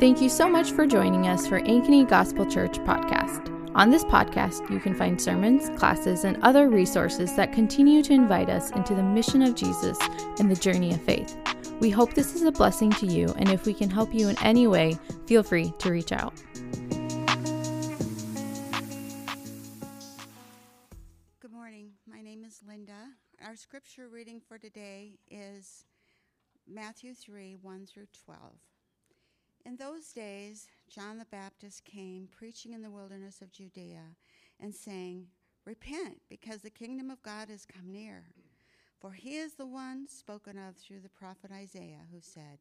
Thank you so much for joining us for Ankeny Gospel Church podcast. On this podcast, you can find sermons, classes, and other resources that continue to invite us into the mission of Jesus and the journey of faith. We hope this is a blessing to you, and if we can help you in any way, feel free to reach out. Good morning. My name is Linda. Our scripture reading for today is Matthew 3 1 through 12. In those days, John the Baptist came preaching in the wilderness of Judea and saying, Repent, because the kingdom of God has come near. For he is the one spoken of through the prophet Isaiah, who said,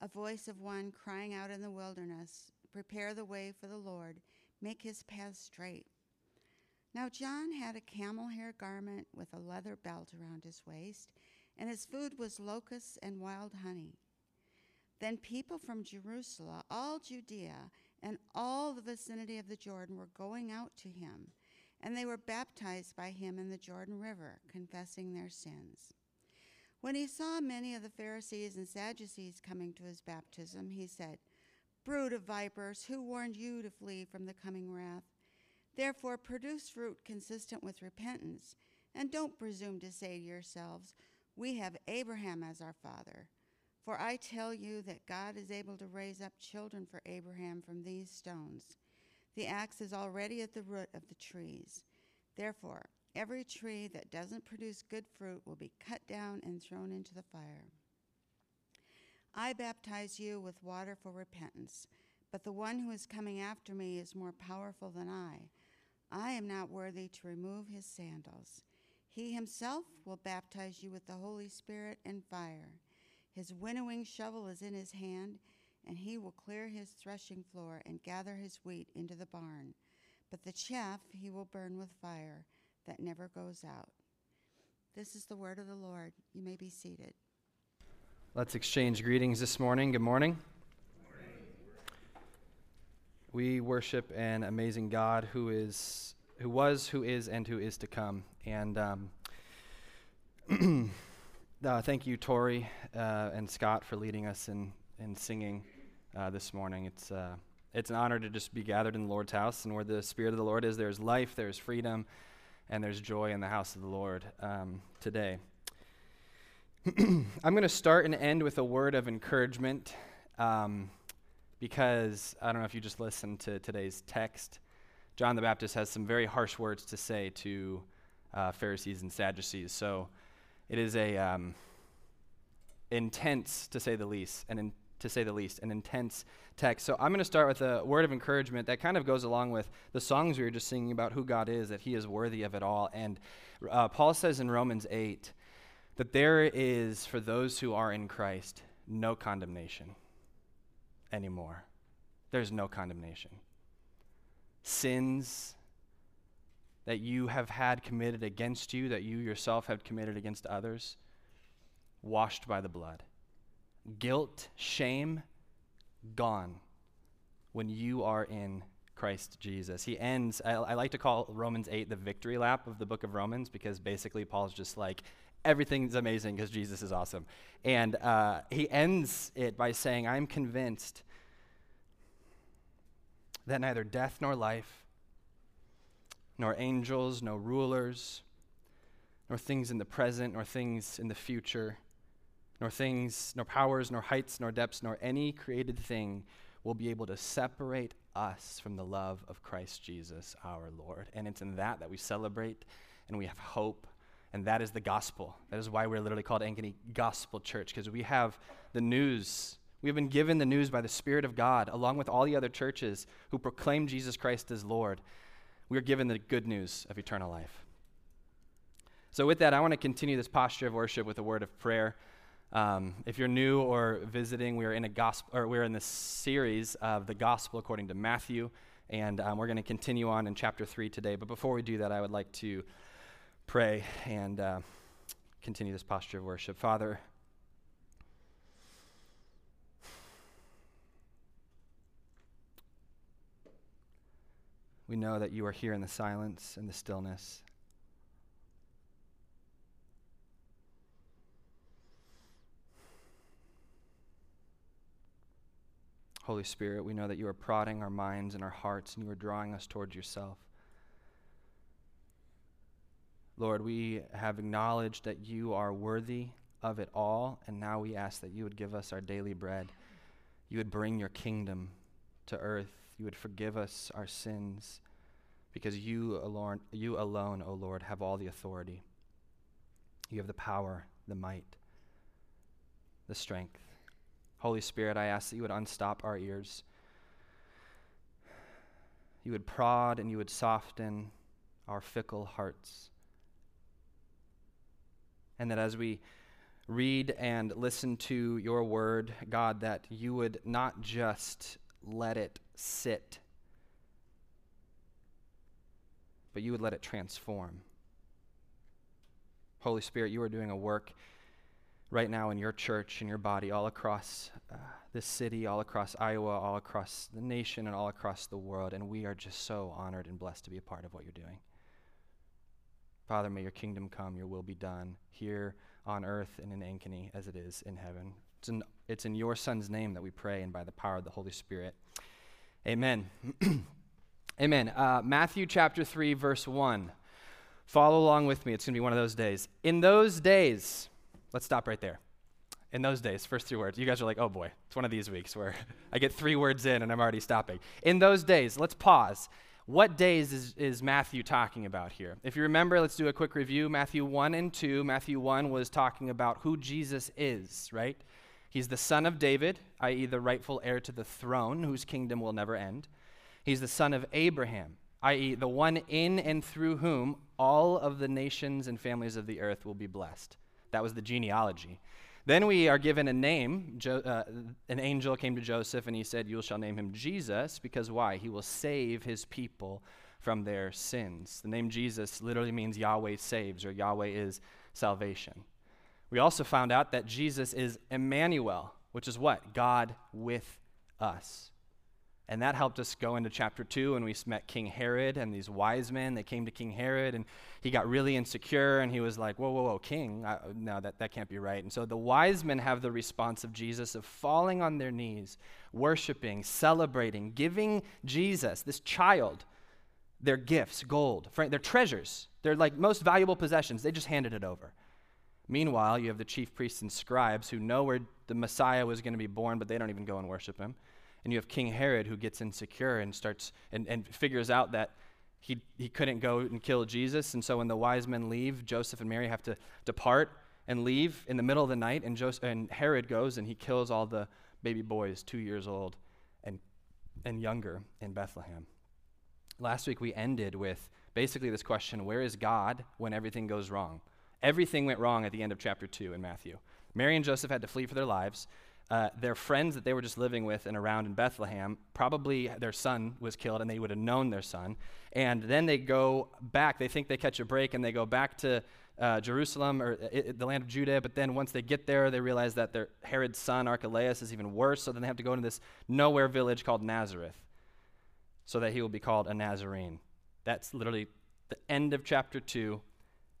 A voice of one crying out in the wilderness, Prepare the way for the Lord, make his path straight. Now John had a camel hair garment with a leather belt around his waist, and his food was locusts and wild honey. Then people from Jerusalem, all Judea, and all the vicinity of the Jordan were going out to him, and they were baptized by him in the Jordan River, confessing their sins. When he saw many of the Pharisees and Sadducees coming to his baptism, he said, Brood of vipers, who warned you to flee from the coming wrath? Therefore, produce fruit consistent with repentance, and don't presume to say to yourselves, We have Abraham as our father. For I tell you that God is able to raise up children for Abraham from these stones. The axe is already at the root of the trees. Therefore, every tree that doesn't produce good fruit will be cut down and thrown into the fire. I baptize you with water for repentance, but the one who is coming after me is more powerful than I. I am not worthy to remove his sandals. He himself will baptize you with the Holy Spirit and fire. His winnowing shovel is in his hand, and he will clear his threshing floor and gather his wheat into the barn. But the chaff he will burn with fire that never goes out. This is the word of the Lord. You may be seated. Let's exchange greetings this morning. Good morning. We worship an amazing God who is, who was, who is, and who is to come. And um, uh, thank you, Tori uh, and Scott, for leading us in, in singing uh, this morning. It's, uh, it's an honor to just be gathered in the Lord's house, and where the Spirit of the Lord is, there's life, there's freedom, and there's joy in the house of the Lord um, today. I'm going to start and end with a word of encouragement um, because I don't know if you just listened to today's text. John the Baptist has some very harsh words to say to uh, Pharisees and Sadducees. So it is a um, intense, to say the least, and in, to say the least, an intense text. So I'm going to start with a word of encouragement that kind of goes along with the songs we were just singing about who God is, that He is worthy of it all. And uh, Paul says in Romans 8 that there is, for those who are in Christ, no condemnation anymore. There's no condemnation. Sins that you have had committed against you, that you yourself have committed against others, washed by the blood. Guilt, shame, gone when you are in Christ Jesus. He ends, I, I, like to call Romans 8 the victory lap of the book of Romans because basically Paul's just like, everything's amazing because Jesus is awesome. And uh, he ends it by saying, I'm convinced that neither death nor life, nor angels, nor rulers, nor things in the present, nor things in the future, nor things, nor powers, nor heights, nor depths, nor any created thing will be able to separate us from the love of Christ Jesus our Lord. And it's in that that we celebrate and we have hope. And that is the gospel. That is why we're literally called Ankeny Gospel Church, because we have the news. We have been given the news by the Spirit of God, along with all the other churches who proclaim Jesus Christ as Lord. We are given the good news of eternal life. So, with that, I want to continue this posture of worship with a word of prayer. Um, if you're new or visiting, we are in a gospel, or we're in this series of the gospel according to Matthew, and um, we're going to continue on in chapter three today. But before we do that, I would like to pray and uh, continue this posture of worship. Father, we know that you are here in the silence and the stillness. Holy Spirit, we know that you are prodding our minds and our hearts and you are drawing us towards yourself. Lord, we have acknowledged that you are worthy of it all, and now we ask that you would give us our daily bread. You would bring your kingdom to earth. You would forgive us our sins because you alone, you alone, O Lord, have all the authority. You have the power, the might, the strength. Holy Spirit, I ask that you would unstop our ears. You would prod and you would soften our fickle hearts. And that as we read and listen to your word, God, that you would not just let it sit, but you would let it transform. Holy Spirit, you are doing a work right now in your church, in your body, all across uh, this city, all across Iowa, all across the nation, and all across the world. And we are just so honored and blessed to be a part of what you're doing. Father, may your kingdom come, your will be done here on earth and in Ankeny as it is in heaven. It's in, it's in your Son's name that we pray and by the power of the Holy Spirit. Amen. Amen. Uh, Matthew chapter 3, verse 1. Follow along with me. It's going to be one of those days. In those days, let's stop right there. In those days, first three words. You guys are like, oh boy, it's one of these weeks where I get three words in and I'm already stopping. In those days, let's pause. What days is, is Matthew talking about here? If you remember, let's do a quick review. Matthew 1 and 2. Matthew 1 was talking about who Jesus is, right? He's the son of David, i.e., the rightful heir to the throne, whose kingdom will never end. He's the son of Abraham, i.e., the one in and through whom all of the nations and families of the earth will be blessed. That was the genealogy. Then we are given a name. Jo- uh, an angel came to Joseph and he said, You shall name him Jesus, because why? He will save his people from their sins. The name Jesus literally means Yahweh saves, or Yahweh is salvation. We also found out that Jesus is Emmanuel, which is what? God with us. And that helped us go into chapter 2 and we met King Herod and these wise men. They came to King Herod and he got really insecure and he was like, Whoa, whoa, whoa, king? I, no, that, that can't be right. And so the wise men have the response of Jesus of falling on their knees, worshiping, celebrating, giving Jesus, this child, their gifts, gold, their treasures, their like most valuable possessions. They just handed it over. Meanwhile, you have the chief priests and scribes who know where the Messiah was going to be born, but they don't even go and worship him. And you have King Herod who gets insecure and starts and, and figures out that he, he couldn't go and kill Jesus. And so when the wise men leave, Joseph and Mary have to depart and leave in the middle of the night. And, Joseph, and Herod goes and he kills all the baby boys, two years old and, and younger, in Bethlehem. Last week we ended with basically this question where is God when everything goes wrong? Everything went wrong at the end of chapter 2 in Matthew. Mary and Joseph had to flee for their lives uh, their friends that they were just living with and around in Bethlehem, probably their son was killed and they would have known their son. And then they go back, they think they catch a break and they go back to uh, Jerusalem or uh, the land of Judah. But then once they get there, they realize that their Herod's son, Archelaus, is even worse. So then they have to go into this nowhere village called Nazareth so that he will be called a Nazarene. That's literally the end of chapter 2.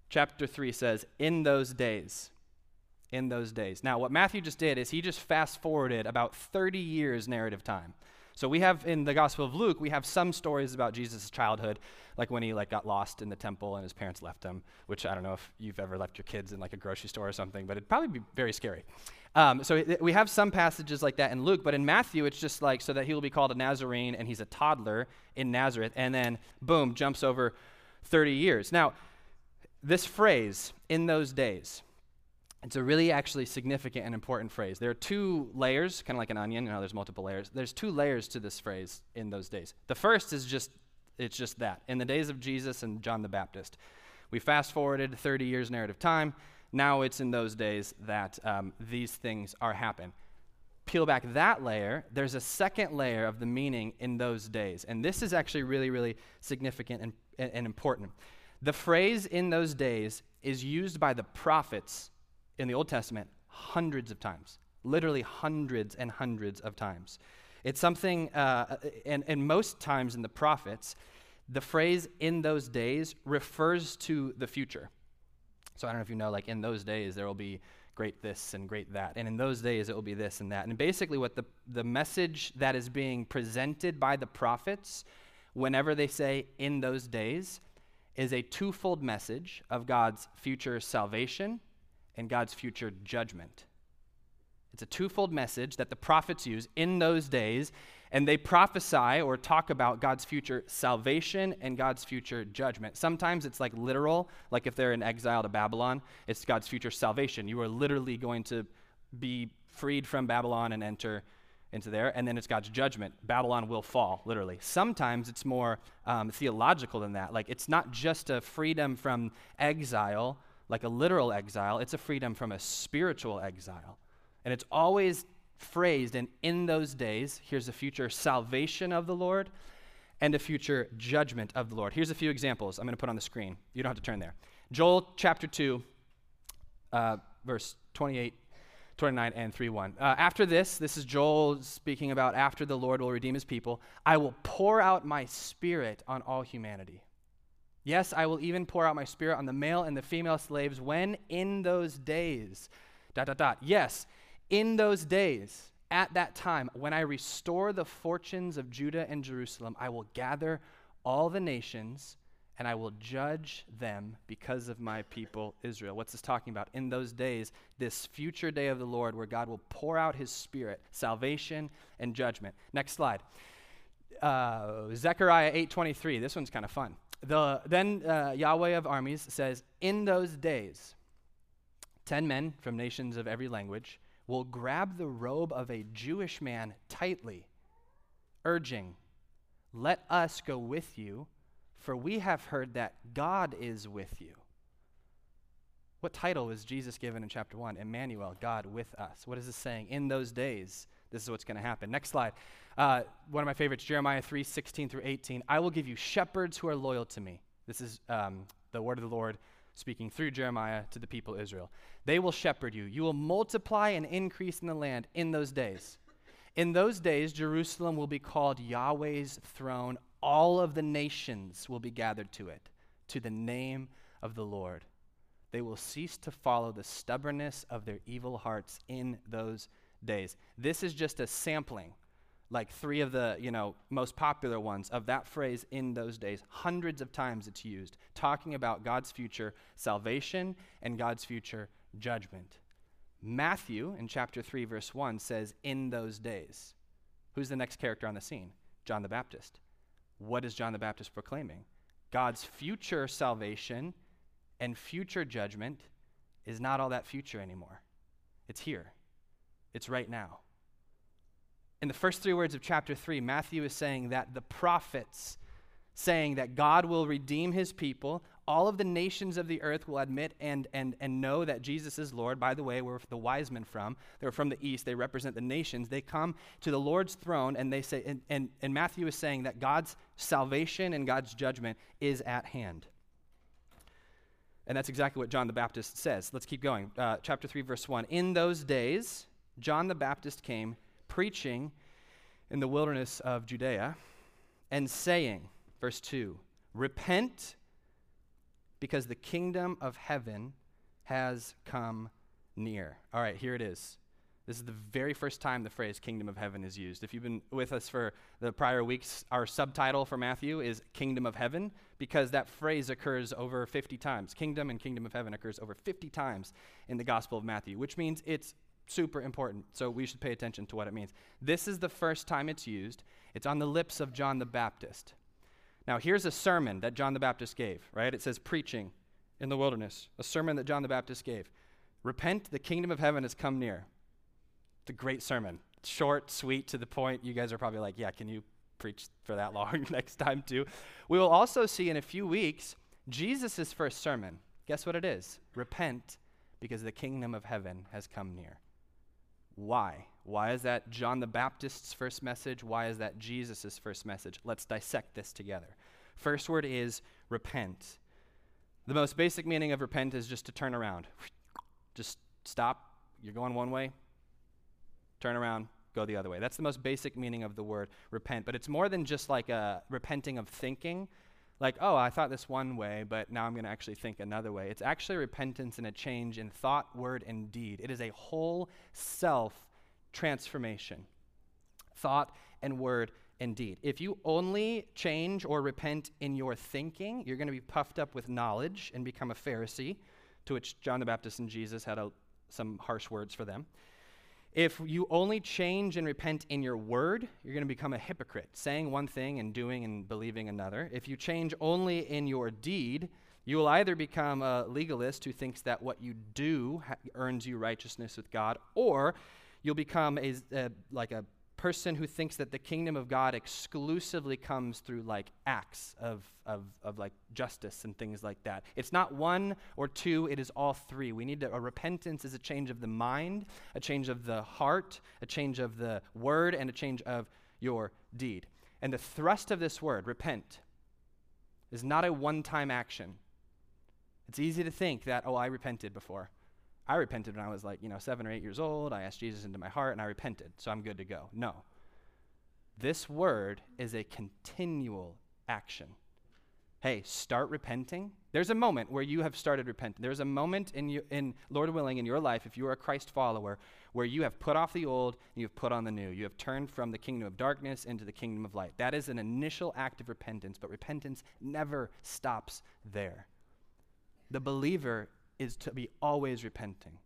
Chapter 3 says, In those days, in those days. Now, what Matthew just did is he just fast forwarded about 30 years narrative time. So we have in the Gospel of Luke, we have some stories about Jesus' childhood, like when he like got lost in the temple and his parents left him, which I don't know if you've ever left your kids in like a grocery store or something, but it'd probably be very scary. Um, so it, we have some passages like that in Luke, but in Matthew, it's just like so that he will be called a Nazarene and he's a toddler in Nazareth, and then boom, jumps over 30 years. Now, this phrase, in those days, it's a really actually significant and important phrase. There are two layers, kind of like an onion, you know, there's multiple layers. There's two layers to this phrase in those days. The first is just it's just that. In the days of Jesus and John the Baptist. We fast forwarded 30 years narrative time. Now it's in those days that um, these things are happen. Peel back that layer, there's a second layer of the meaning in those days. And this is actually really, really significant and, and important. The phrase in those days is used by the prophets in the Old Testament hundreds of times, literally hundreds and hundreds of times. It's something, uh, and, and most times in the prophets, the phrase in those days refers to the future. So I don't know if you know, like in those days, there will be great this and great that. And in those days, it will be this and that. And basically, what the, the message that is being presented by the prophets, whenever they say in those days, is a twofold message of God's future salvation and God's future judgment. It's a twofold message that the prophets use in those days, and they prophesy or talk about God's future salvation and God's future judgment. Sometimes it's like literal, like if they're in exile to Babylon, it's God's future salvation. You are literally going to be freed from Babylon and enter into there, and then it's God's judgment. Babylon will fall, literally. Sometimes it's more um, theological than that. Like it's not just a freedom from exile, like a literal exile, it's a freedom from a spiritual exile. And it's always phrased and in those days, here's a future salvation of the Lord and a future judgment of the Lord. Here's a few examples I'm going to put on the screen. You don't have to turn there. Joel chapter 2, uh, verse 28 29 and 3 1. Uh, after this, this is Joel speaking about after the Lord will redeem his people, I will pour out my spirit on all humanity. Yes, I will even pour out my spirit on the male and the female slaves when in those days, dot, dot, dot. Yes, in those days, at that time, when I restore the fortunes of Judah and Jerusalem, I will gather all the nations and I will judge them because of my people Israel. What's this talking about? In those days, this future day of the Lord where God will pour out his spirit, salvation and judgment. Next slide. Uh, Zechariah 8:23. This one's kind of fun. The, then uh, Yahweh of armies says, "In those days, ten men from nations of every language will grab the robe of a Jewish man tightly, urging, Let us go with you, for we have heard that God is with you. What title was Jesus given in chapter 1? Emmanuel, God with us. What is this saying? In those days, this is what's going to happen. Next slide. Uh, one of my favorites, Jeremiah 3 16 through 18. I will give you shepherds who are loyal to me. This is um, the word of the Lord speaking through Jeremiah to the people Israel. They will shepherd you. You will multiply and increase in the land in those days. In those days, Jerusalem will be called Yahweh's throne. All of the nations will be gathered to it, to the name of the Lord. They will cease to follow the stubbornness of their evil hearts in those days. This is just a sampling like three of the you know most popular ones of that phrase in those days. Hundreds of times it's used talking about god's future salvation and god's future judgment. Matthew in chapter 3 verse 1 says in those days. Who's the next character on the scene? John the baptist. What is john the baptist proclaiming? God's future salvation and future judgment is not all that future anymore. It's here it's right now in the first three words of chapter 3, Matthew is saying that the prophets, saying that God will redeem his people, all of the nations of the earth will admit and, and, and know that Jesus is Lord. By the way, where the wise men from? They're from the east. They represent the nations. They come to the Lord's throne and they say, and, and, and Matthew is saying that God's salvation and God's judgment is at hand. And that's exactly what John the Baptist says. Let's keep going. Uh, chapter 3, verse 1. In those days, John the Baptist came preaching in the wilderness of Judea and saying, verse 2, Repent because the kingdom of heaven has come near. All right, here it is. This is the very first time the phrase kingdom of heaven is used. If you've been with us for the prior weeks, our subtitle for Matthew is kingdom of heaven because that phrase occurs over 50 times. Kingdom and kingdom of heaven occurs over 50 times in the Gospel of Matthew, which means it's super important. So we should pay attention to what it means. This is the first time it's used. It's on the lips of John the Baptist. Now, here's a sermon that John the Baptist gave, right? It says preaching in the wilderness, a sermon that John the Baptist gave. Repent, the kingdom of heaven has come near. It's a great sermon. Short, sweet, to the point. You guys are probably like, yeah, can you preach for that long next time, too? We will also see in a few weeks Jesus' first sermon. Guess what it is? Repent, because the kingdom of heaven has come near. Why? Why is that John the Baptist's first message? Why is that Jesus' first message? Let's dissect this together. First word is repent. The most basic meaning of repent is just to turn around. Just stop. You're going one way, turn around, go the other way. That's the most basic meaning of the word repent. But it's more than just like a repenting of thinking, like, oh, I thought this one way, but now I'm going to actually think another way. It's actually repentance and a change in thought, word, and deed. It is a whole self transformation. Thought and word and deed. If you only change or repent in your thinking, you're going to be puffed up with knowledge and become a Pharisee, to which John the Baptist and Jesus had a, some harsh words for them. If you only change and repent in your word, you're going to become a hypocrite, saying one thing and doing and believing another. If you change only in your deed, you will either become a legalist who thinks that what you do ha- earns you righteousness with God, or you'll become a, a, like a person who thinks that the kingdom of God exclusively comes through like acts of, of, of like justice and things like that. It's not one or two, it is all three. We need to, a repentance is a change of the mind, a change of the heart, a change of the word, and a change of your deed. And the thrust of this word, repent, is not a one time action. It's easy to think that, oh, I repented before. I repented when I was like, you know, seven or eight years old. I asked Jesus into my heart and I repented, so I'm good to go. No. This word is a continual action. Hey, start repenting. There's a moment where you have started repenting. There's a moment in, you, in Lord willing, in your life, if you are a Christ follower, where you have put off the old and you have put on the new. You have turned from the kingdom of darkness into the kingdom of light. That is an initial act of repentance, but repentance never stops there. The believer is to be always repenting,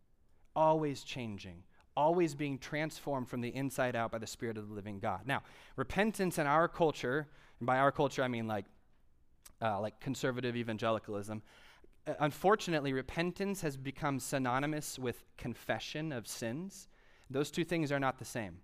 always changing, always being transformed from the inside out by the Spirit of the living God. Now, repentance in our culture, and by our culture I mean like, uh, like conservative evangelicalism, uh, unfortunately, repentance has become synonymous with confession of sins. Those two things are not the same.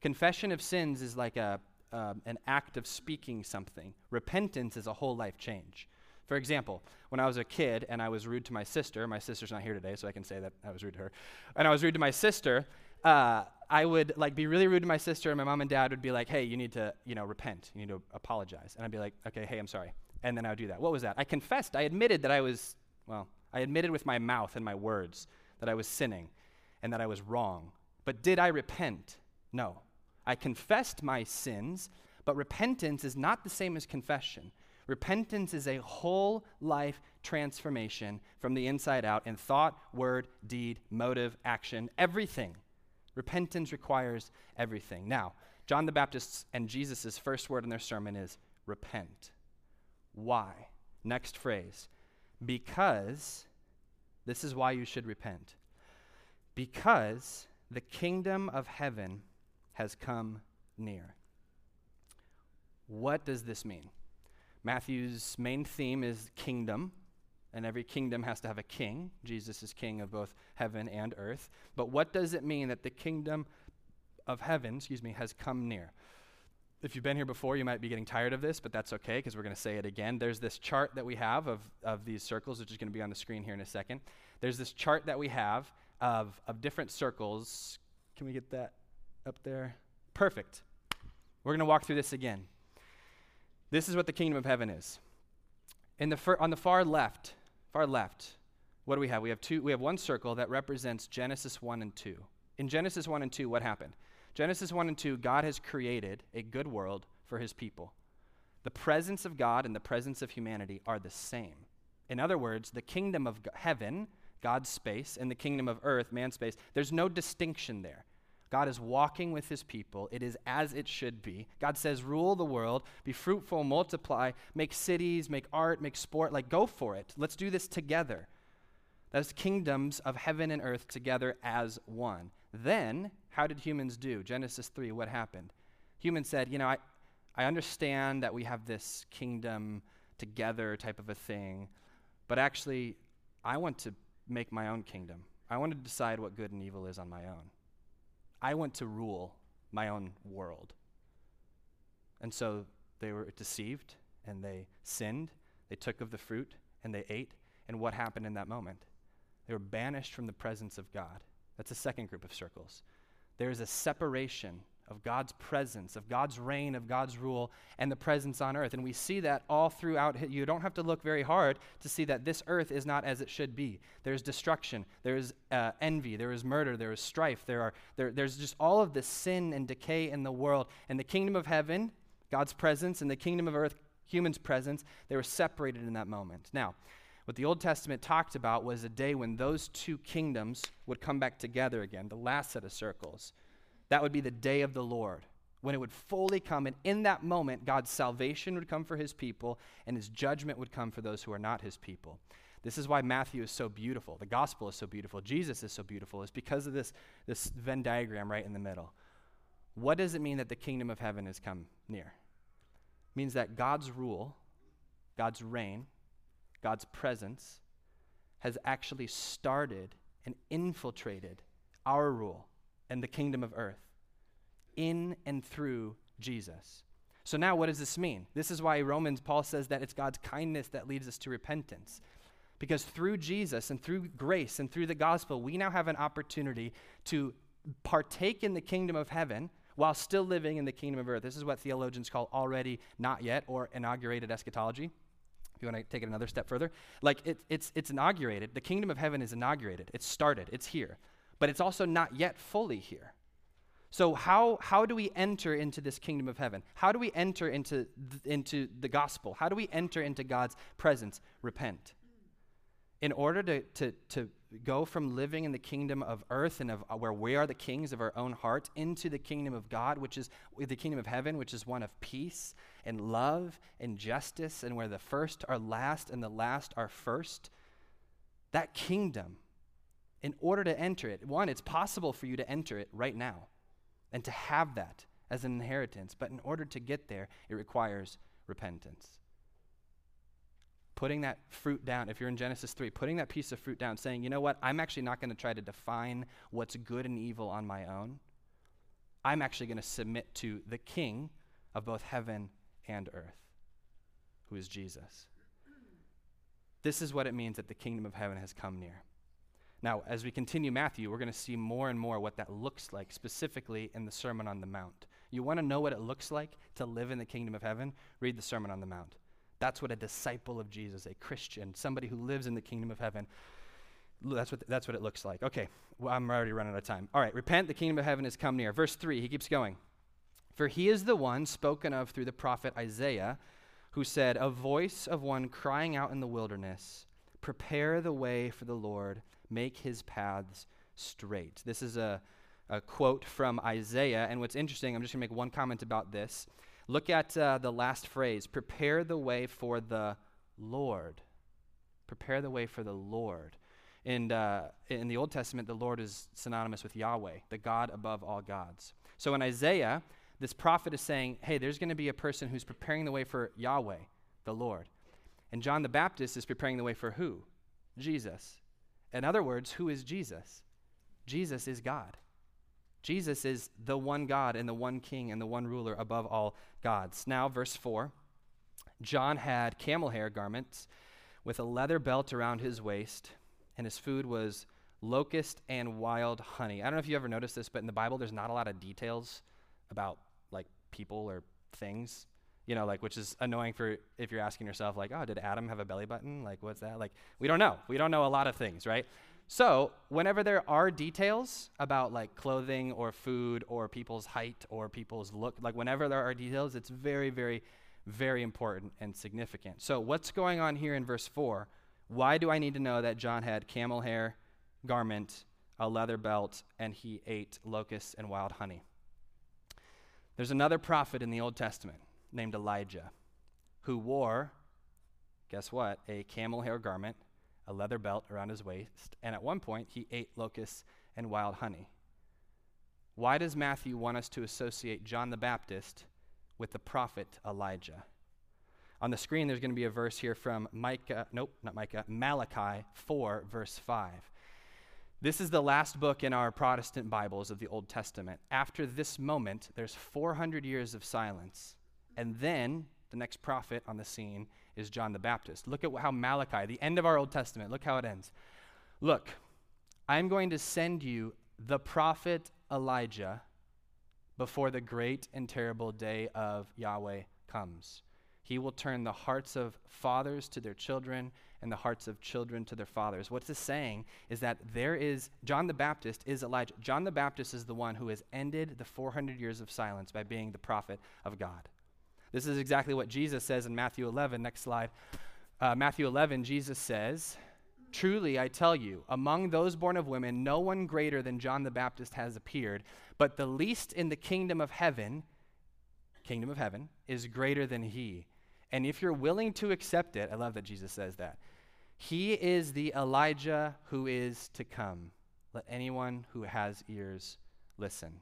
Confession of sins is like a, uh, an act of speaking something. Repentance is a whole life change. For example, when I was a kid and I was rude to my sister, my sister's not here today, so I can say that I was rude to her, and I was rude to my sister, uh, I would like be really rude to my sister, and my mom and dad would be like, "Hey, you need to, you know, repent. You need to apologize." And I'd be like, "Okay, hey, I'm sorry." And then I would do that. What was that? I confessed. I admitted that I was, well, I admitted with my mouth and my words that I was sinning and that I was wrong. But did I repent? No. I confessed my sins, but repentance is not the same as confession. Repentance is a whole life transformation from the inside out in thought, word, deed, motive, action, everything. Repentance requires everything. Now, John the Baptist's and Jesus' first word in their sermon is repent. Why? Next phrase. Because, this is why you should repent. Because the kingdom of heaven has come near. What does this mean? Matthew's main theme is kingdom, and every kingdom has to have a king. Jesus is king of both heaven and earth. But what does it mean that the kingdom of heaven, excuse me, has come near? If you've been here before, you might be getting tired of this, but that's okay because we're going to say it again. There's this chart that we have of, of these circles, which is going to be on the screen here in a second. There's this chart that we have of, of different circles. Can we get that up there? Perfect. We're going to walk through this again. This is what the kingdom of heaven is. In the fir- on the far left, far left, what do we have? We have two we have one circle that represents Genesis 1 and 2. In Genesis 1 and 2, what happened? Genesis 1 and 2, God has created a good world for his people. The presence of God and the presence of humanity are the same. In other words, the kingdom of heaven, God's space, and the kingdom of earth, man's space, there's no distinction there. God is walking with his people. It is as it should be. God says, rule the world, be fruitful, multiply, make cities, make art, make sport. Like, go for it. Let's do this together. Those kingdoms of heaven and earth together as one. Then, how did humans do? Genesis 3, what happened? Humans said, you know, I, I understand that we have this kingdom together type of a thing, but actually, I want to make my own kingdom. I want to decide what good and evil is on my own. I want to rule my own world. And so they were deceived and they sinned. They took of the fruit and they ate. And what happened in that moment? They were banished from the presence of God. That's a second group of circles. There is a separation of God's presence, of God's reign, of God's rule, and the presence on earth. And we see that all throughout. You don't have to look very hard to see that this earth is not as it should be. There's destruction, there's uh, envy, there is murder, there is strife, there are, there, there's just all of the sin and decay in the world. And the kingdom of heaven, God's presence, and the kingdom of earth, human's presence. They were separated in that moment. Now, what the Old Testament talked about was a day when those two kingdoms would come back together again, the last set of circles. That would be the day of the Lord, when it would fully come. And in that moment, God's salvation would come for his people, and his judgment would come for those who are not his people. This is why Matthew is so beautiful. The gospel is so beautiful. Jesus is so beautiful. It's because of this, this Venn diagram right in the middle. What does it mean that the kingdom of heaven has come near? It means that God's rule, God's reign, God's presence has actually started and infiltrated our rule and the kingdom of earth in and through Jesus. So now what does this mean? This is why Romans Paul says that it's God's kindness that leads us to repentance. Because through Jesus and through grace and through the gospel, we now have an opportunity to partake in the kingdom of heaven while still living in the kingdom of earth. This is what theologians call already not yet or inaugurated eschatology. If you want to take it another step further, like it, it's, it's inaugurated. The kingdom of heaven is inaugurated. It's started. It's here. But it's also not yet fully here. So, how, how do we enter into this kingdom of heaven? How do we enter into, th- into the gospel? How do we enter into God's presence? Repent in order to, to, to go from living in the kingdom of earth and of uh, where we are the kings of our own heart into the kingdom of God, which is the kingdom of heaven, which is one of peace and love and justice, and where the first are last and the last are first. That kingdom, in order to enter it, one, it's possible for you to enter it right now and to have that as an inheritance, but in order to get there, it requires repentance putting that fruit down, if you're in Genesis 3, putting that piece of fruit down, saying, you know what, I'm actually not going to try to define what's good and evil on my own. I'm actually going to submit to the King of both heaven and earth, who is Jesus. This is what it means that the kingdom of heaven has come near. Now, as we continue Matthew, we're going to see more and more what that looks like, specifically in the Sermon on the Mount. You want to know what it looks like to live in the kingdom of heaven? Read the Sermon on the Mount. That's what a disciple of Jesus, a Christian, somebody who lives in the kingdom of heaven, that's what, that's what it looks like. Okay, well, I'm already running out of time. All right, repent, the kingdom of heaven has come near. Verse 3, he keeps going. For he is the one spoken of through the prophet Isaiah, who said, A voice of one crying out in the wilderness, Prepare the way for the Lord, make his paths straight. This is a, a quote from Isaiah. And what's interesting, I'm just going to make one comment about this. Look at uh, the last phrase prepare the way for the Lord. Prepare the way for the Lord. And uh, in the Old Testament, the Lord is synonymous with Yahweh, the God above all gods. So in Isaiah, this prophet is saying, hey, there's going to be a person who's preparing the way for Yahweh, the Lord. And John the Baptist is preparing the way for who? Jesus. In other words, who is Jesus? Jesus is God. Jesus is the one God and the one King and the one ruler above all gods. Now, verse 4 John had camel hair garments with a leather belt around his waist, and his food was locust and wild honey. I don't know if you ever noticed this, but in the Bible, there's not a lot of details about like people or things you know, like which is annoying for if you're asking yourself, like, oh, did Adam have a belly button? Like, what's that? Like, we don't know. We don't know a lot of things, right? So, whenever there are details about like clothing or food or people's height or people's look, like whenever there are details, it's very, very, very important and significant. So, what's going on here in verse 4? Why do I need to know that John had camel hair garment, a leather belt, and he ate locusts and wild honey? There's another prophet in the Old Testament named Elijah who wore, guess what, a camel hair garment a leather belt around his waist, and at one point he ate locusts and wild honey. Why does Matthew want us to associate John the Baptist with the prophet Elijah? On the screen, there's going to be a verse here from Micah, nope, not Micah, Malachi 4, verse 5. This is the last book in our Protestant Bibles of the Old Testament. After this moment, there's 400 years of silence. And then the next prophet on the scene is John the Baptist. Look at how Malachi, the end of our Old Testament, look how it ends. Look, I'm going to send you the prophet Elijah before the great and terrible day of Yahweh comes. He will turn the hearts of fathers to their children and the hearts of children to their fathers. What this saying is that there is, John the Baptist is Elijah. John the Baptist is the one who has ended the 400 years of silence by being the prophet of God. This is exactly what Jesus says in Matthew 11. Next slide. Uh, Matthew 11, Jesus says, Truly, I tell you, among those born of women, no one greater than John the Baptist has appeared, but the least in the kingdom of heaven, kingdom of heaven, is greater than he. And if you're willing to accept it, I love that Jesus says that. He is the Elijah who is to come. Let anyone who has ears listen.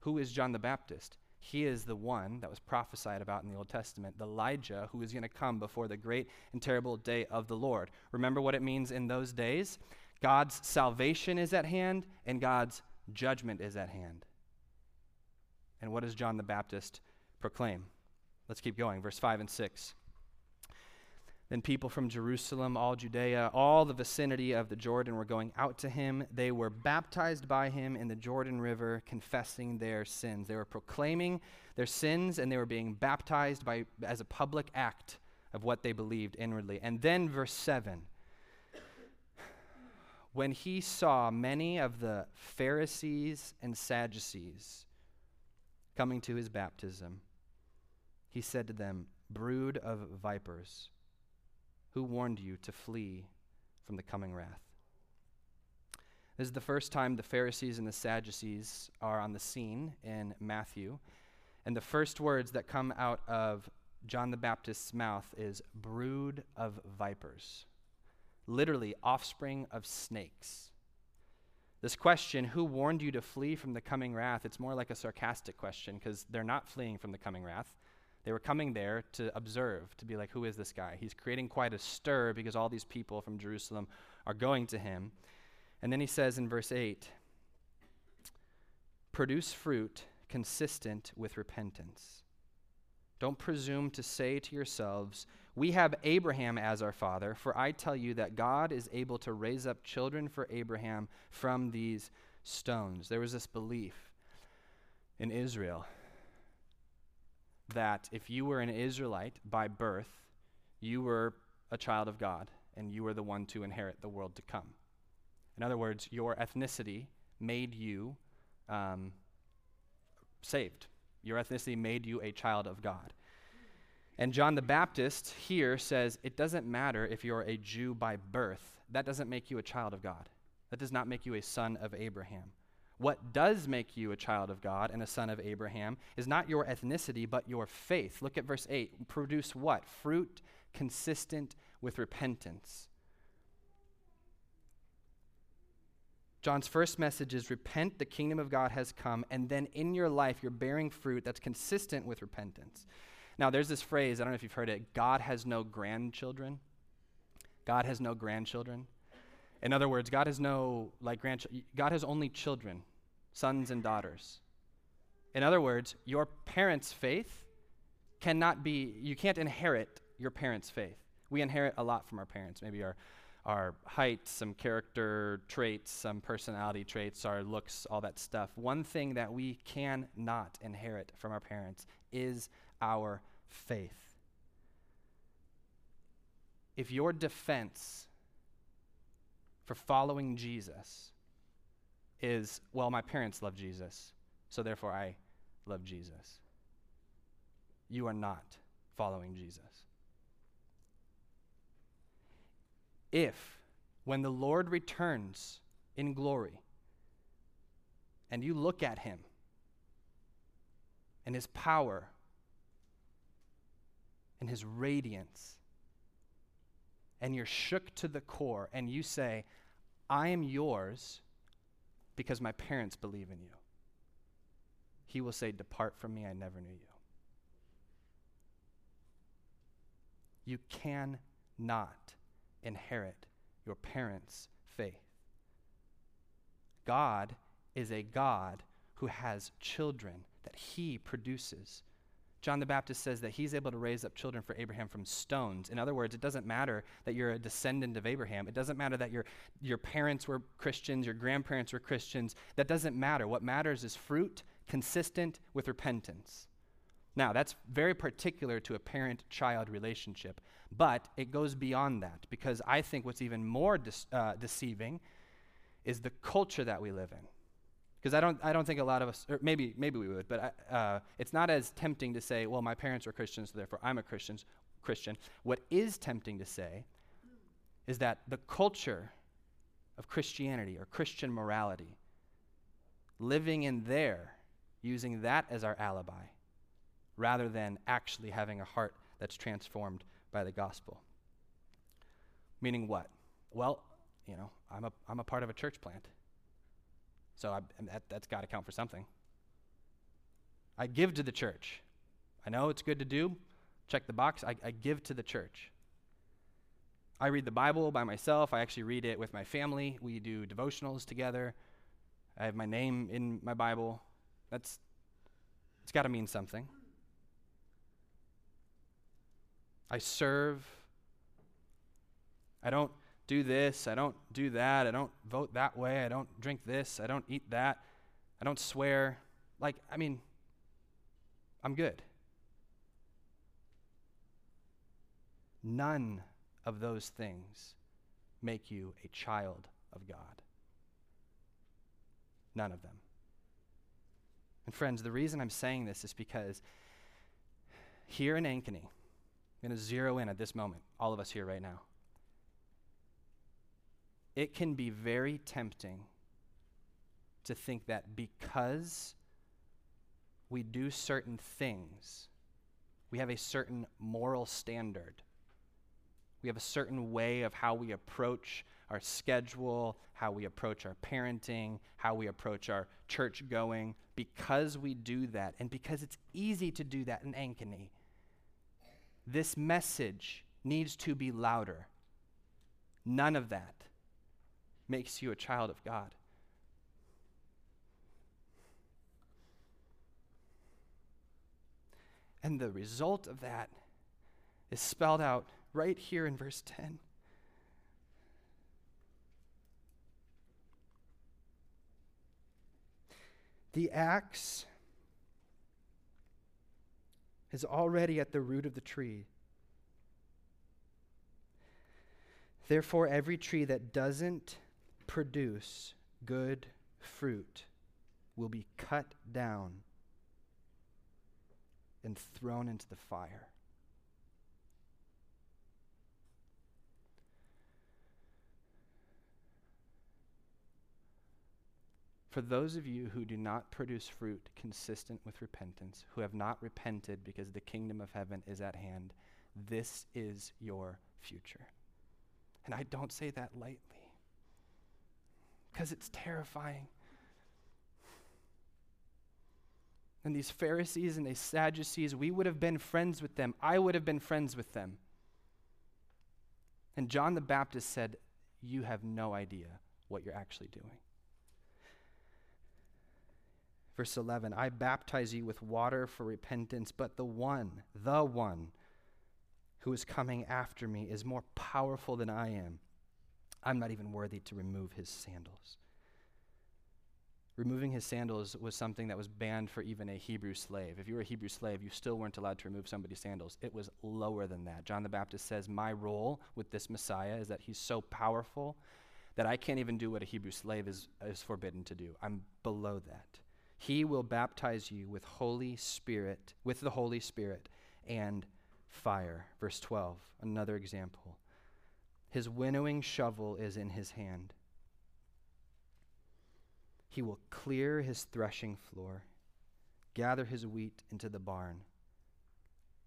Who is John the Baptist? He is the one that was prophesied about in the Old Testament, the Elijah who is going to come before the great and terrible day of the Lord. Remember what it means in those days? God's salvation is at hand and God's judgment is at hand. And what does John the Baptist proclaim? Let's keep going. Verse 5 and 6. Then people from Jerusalem, all Judea, all the vicinity of the Jordan were going out to him. They were baptized by him in the Jordan River, confessing their sins. They were proclaiming their sins and they were being baptized by, as a public act of what they believed inwardly. And then, verse 7 when he saw many of the Pharisees and Sadducees coming to his baptism, he said to them, Brood of vipers. Who warned you to flee from the coming wrath? This is the first time the Pharisees and the Sadducees are on the scene in Matthew. And the first words that come out of John the Baptist's mouth is brood of vipers, literally, offspring of snakes. This question, who warned you to flee from the coming wrath? It's more like a sarcastic question because they're not fleeing from the coming wrath. They were coming there to observe, to be like, who is this guy? He's creating quite a stir because all these people from Jerusalem are going to him. And then he says in verse 8 produce fruit consistent with repentance. Don't presume to say to yourselves, We have Abraham as our father, for I tell you that God is able to raise up children for Abraham from these stones. There was this belief in Israel that if you were an Israelite by birth, you were a child of God and you were the one to inherit the world to come. In other words, your ethnicity made you um, saved. Your ethnicity made you a child of God. And John the Baptist here says it doesn't matter if you're a Jew by birth, that doesn't make you a child of God. That does not make you a son of Abraham. What does make you a child of God and a son of Abraham is not your ethnicity, but your faith. Look at verse 8. Produce what? Fruit consistent with repentance. John's first message is repent, the kingdom of God has come, and then in your life you're bearing fruit that's consistent with repentance. Now, there's this phrase, I don't know if you've heard it God has no grandchildren. God has no grandchildren. In other words, God has no like grandchildren. God has only children, sons and daughters. In other words, your parents' faith cannot be, you can't inherit your parents' faith. We inherit a lot from our parents, maybe our, our height, some character traits, some personality traits, our looks, all that stuff. One thing that we cannot inherit from our parents is our faith. If your defense for following Jesus is, well, my parents love Jesus, so therefore I love Jesus. You are not following Jesus. If, when the Lord returns in glory, and you look at him and his power and his radiance, and you're shook to the core, and you say, I am yours because my parents believe in you. He will say, Depart from me, I never knew you. You cannot inherit your parents' faith. God is a God who has children that he produces. John the Baptist says that he's able to raise up children for Abraham from stones. In other words, it doesn't matter that you're a descendant of Abraham. It doesn't matter that your, your parents were Christians, your grandparents were Christians. That doesn't matter. What matters is fruit consistent with repentance. Now, that's very particular to a parent child relationship, but it goes beyond that because I think what's even more de- uh, deceiving is the culture that we live in. Because I don't, I don't think a lot of us, or maybe, maybe we would, but I, uh, it's not as tempting to say, well, my parents were Christians, so therefore I'm a Christian. Christian. What is tempting to say is that the culture of Christianity or Christian morality, living in there, using that as our alibi, rather than actually having a heart that's transformed by the gospel. Meaning what? Well, you know, I'm a, I'm a part of a church plant. So I, that, that's got to count for something. I give to the church. I know it's good to do. Check the box. I, I give to the church. I read the Bible by myself. I actually read it with my family. We do devotionals together. I have my name in my Bible. That's it's got to mean something. I serve. I don't do this. I don't do that. I don't vote that way. I don't drink this. I don't eat that. I don't swear. Like, I mean, I'm good. None of those things make you a child of God. None of them. And friends, the reason I'm saying this is because here in Ankeny, I'm going to zero in at this moment, all of us here right now. It can be very tempting to think that because we do certain things, we have a certain moral standard. We have a certain way of how we approach our schedule, how we approach our parenting, how we approach our church going. Because we do that, and because it's easy to do that in Ankeny, this message needs to be louder. None of that makes you a child of God. And the result of that is spelled out right here in verse 10. The axe is already at the root of the tree. Therefore, every tree that doesn't produce good fruit will be cut down and thrown into the fire. For those of you who do not produce fruit consistent with repentance, who have not repented because the kingdom of heaven is at hand, this is your future. And I don't say that lightly because it's terrifying. And these Pharisees and these Sadducees, we would have been friends with them. I would have been friends with them. And John the Baptist said, You have no idea what you're actually doing. Verse 11 I baptize you with water for repentance, but the one, the one who is coming after me is more powerful than I am. I'm not even worthy to remove his sandals. Removing his sandals was something that was banned for even a Hebrew slave. If you were a Hebrew slave, you still weren't allowed to remove somebody's sandals. It was lower than that. John the Baptist says, My role with this Messiah is that he's so powerful that I can't even do what a Hebrew slave is, is forbidden to do. I'm below that. He will baptize you with Holy Spirit, with the Holy Spirit and fire. Verse 12, another example. His winnowing shovel is in his hand. He will clear his threshing floor, gather his wheat into the barn,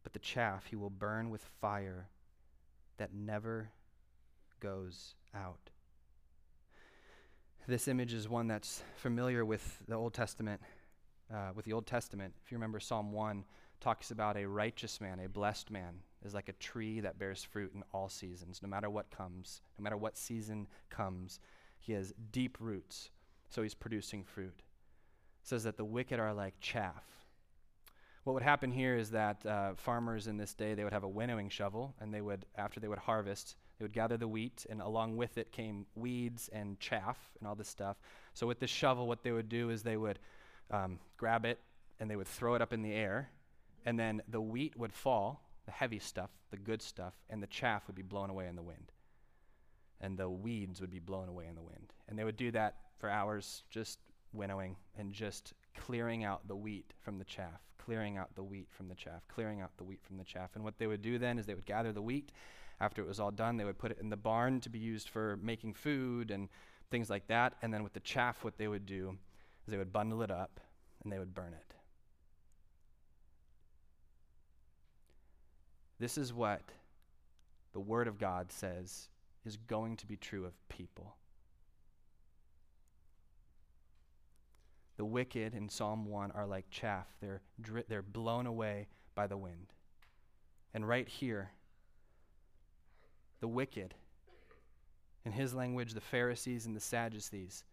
but the chaff he will burn with fire that never goes out. This image is one that's familiar with the Old Testament. Uh, with the Old Testament, if you remember Psalm 1, talks about a righteous man, a blessed man, is like a tree that bears fruit in all seasons, no matter what comes, no matter what season comes. He has deep roots, so he's producing fruit. It says that the wicked are like chaff. What would happen here is that uh, farmers in this day, they would have a winnowing shovel, and they would, after they would harvest, they would gather the wheat, and along with it came weeds and chaff and all this stuff. So with this shovel, what they would do is they would um, grab it and they would throw it up in the air, and then the wheat would fall, the heavy stuff, the good stuff, and the chaff would be blown away in the wind. And the weeds would be blown away in the wind. And they would do that for hours, just winnowing and just clearing out the wheat from the chaff, clearing out the wheat from the chaff, clearing out the wheat from the chaff. And what they would do then is they would gather the wheat. After it was all done, they would put it in the barn to be used for making food and things like that. And then with the chaff, what they would do is they would bundle it up and they would burn it. This is what the Word of God says is going to be true of people. The wicked in Psalm 1 are like chaff, they're, dri- they're blown away by the wind. And right here, the wicked, in his language, the Pharisees and the Sadducees,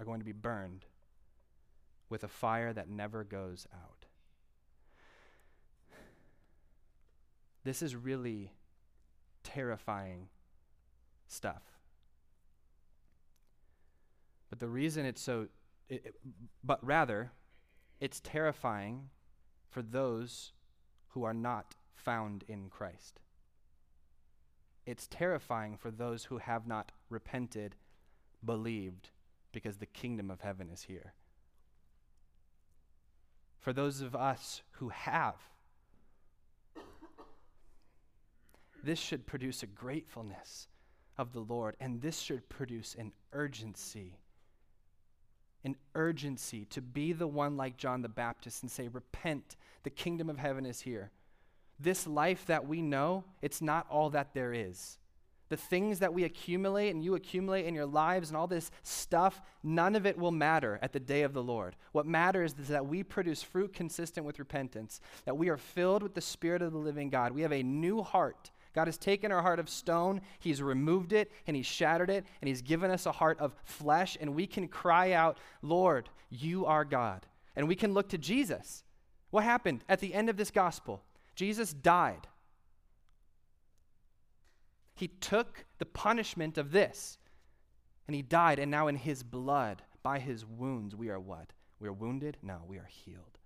are going to be burned with a fire that never goes out. This is really terrifying stuff. But the reason it's so, it, it, but rather, it's terrifying for those who are not found in Christ. It's terrifying for those who have not repented, believed, because the kingdom of heaven is here. For those of us who have, this should produce a gratefulness of the Lord, and this should produce an urgency. An urgency to be the one like John the Baptist and say, Repent, the kingdom of heaven is here. This life that we know, it's not all that there is. The things that we accumulate and you accumulate in your lives and all this stuff, none of it will matter at the day of the Lord. What matters is that we produce fruit consistent with repentance, that we are filled with the Spirit of the living God. We have a new heart God has taken our heart of stone, He's removed it, and He's shattered it, and He's given us a heart of flesh, and we can cry out, Lord, you are God. And we can look to Jesus. What happened at the end of this gospel? Jesus died. He took the punishment of this, and He died, and now in His blood, by His wounds, we are what? We are wounded? No, we are healed.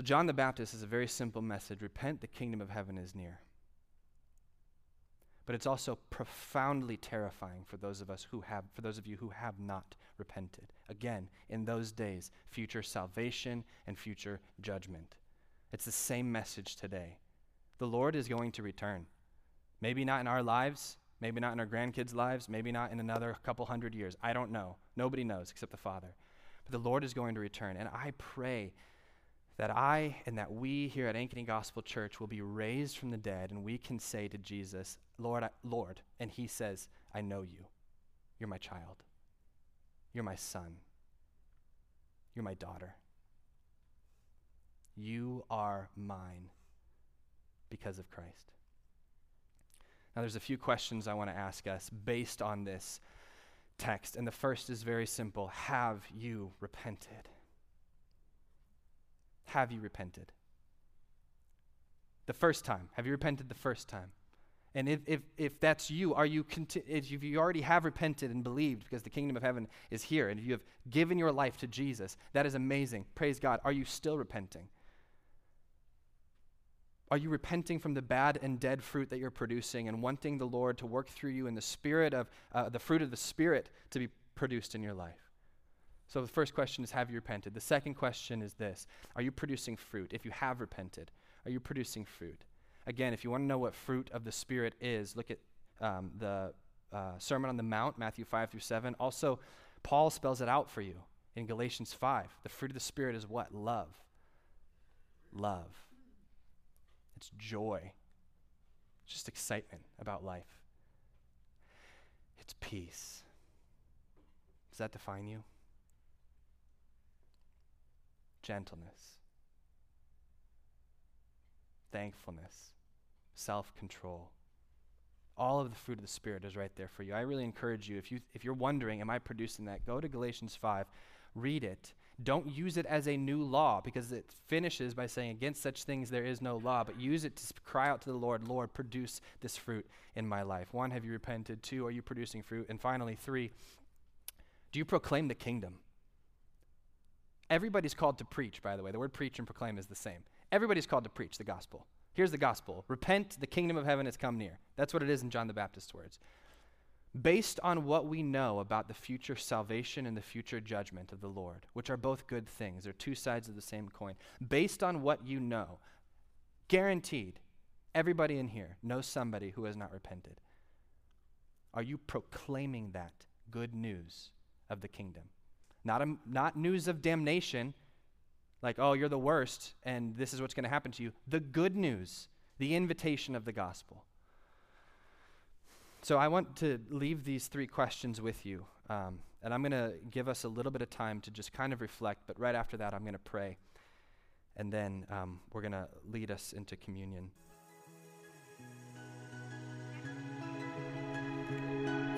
So, John the Baptist is a very simple message repent, the kingdom of heaven is near. But it's also profoundly terrifying for those of us who have, for those of you who have not repented. Again, in those days, future salvation and future judgment. It's the same message today. The Lord is going to return. Maybe not in our lives, maybe not in our grandkids' lives, maybe not in another couple hundred years. I don't know. Nobody knows except the Father. But the Lord is going to return. And I pray that I and that we here at Ankeny Gospel Church will be raised from the dead and we can say to Jesus, Lord, I, Lord, and he says, I know you. You're my child. You're my son. You're my daughter. You are mine because of Christ. Now, there's a few questions I want to ask us based on this text. And the first is very simple Have you repented? Have you repented? The first time. Have you repented the first time? And if, if, if that's you, are you conti- if you already have repented and believed because the kingdom of heaven is here, and if you have given your life to Jesus, that is amazing. Praise God. Are you still repenting? Are you repenting from the bad and dead fruit that you're producing and wanting the Lord to work through you in the spirit of uh, the fruit of the Spirit to be produced in your life? So the first question is Have you repented? The second question is this Are you producing fruit? If you have repented, are you producing fruit? Again, if you want to know what fruit of the Spirit is, look at um, the uh, Sermon on the Mount, Matthew 5 through 7. Also, Paul spells it out for you in Galatians 5. The fruit of the Spirit is what? Love. Love. It's joy. It's just excitement about life. It's peace. Does that define you? Gentleness, thankfulness, self control. All of the fruit of the Spirit is right there for you. I really encourage you, if, you, if you're wondering, am I producing that? Go to Galatians 5, read it. Don't use it as a new law because it finishes by saying, Against such things there is no law, but use it to cry out to the Lord, Lord, produce this fruit in my life. One, have you repented? Two, are you producing fruit? And finally, three, do you proclaim the kingdom? Everybody's called to preach, by the way. The word preach and proclaim is the same. Everybody's called to preach the gospel. Here's the gospel Repent, the kingdom of heaven has come near. That's what it is in John the Baptist's words. based on what we know about the future salvation and the future judgment of the Lord, which are both good things, they're two sides of the same coin, based on what you know, guaranteed, everybody in here knows somebody who has not repented. Are you proclaiming that good news of the kingdom? Not, a, not news of damnation, like, oh, you're the worst and this is what's going to happen to you. The good news, the invitation of the gospel. So I want to leave these three questions with you. Um, and I'm going to give us a little bit of time to just kind of reflect, but right after that, I'm going to pray. And then um, we're going to lead us into communion.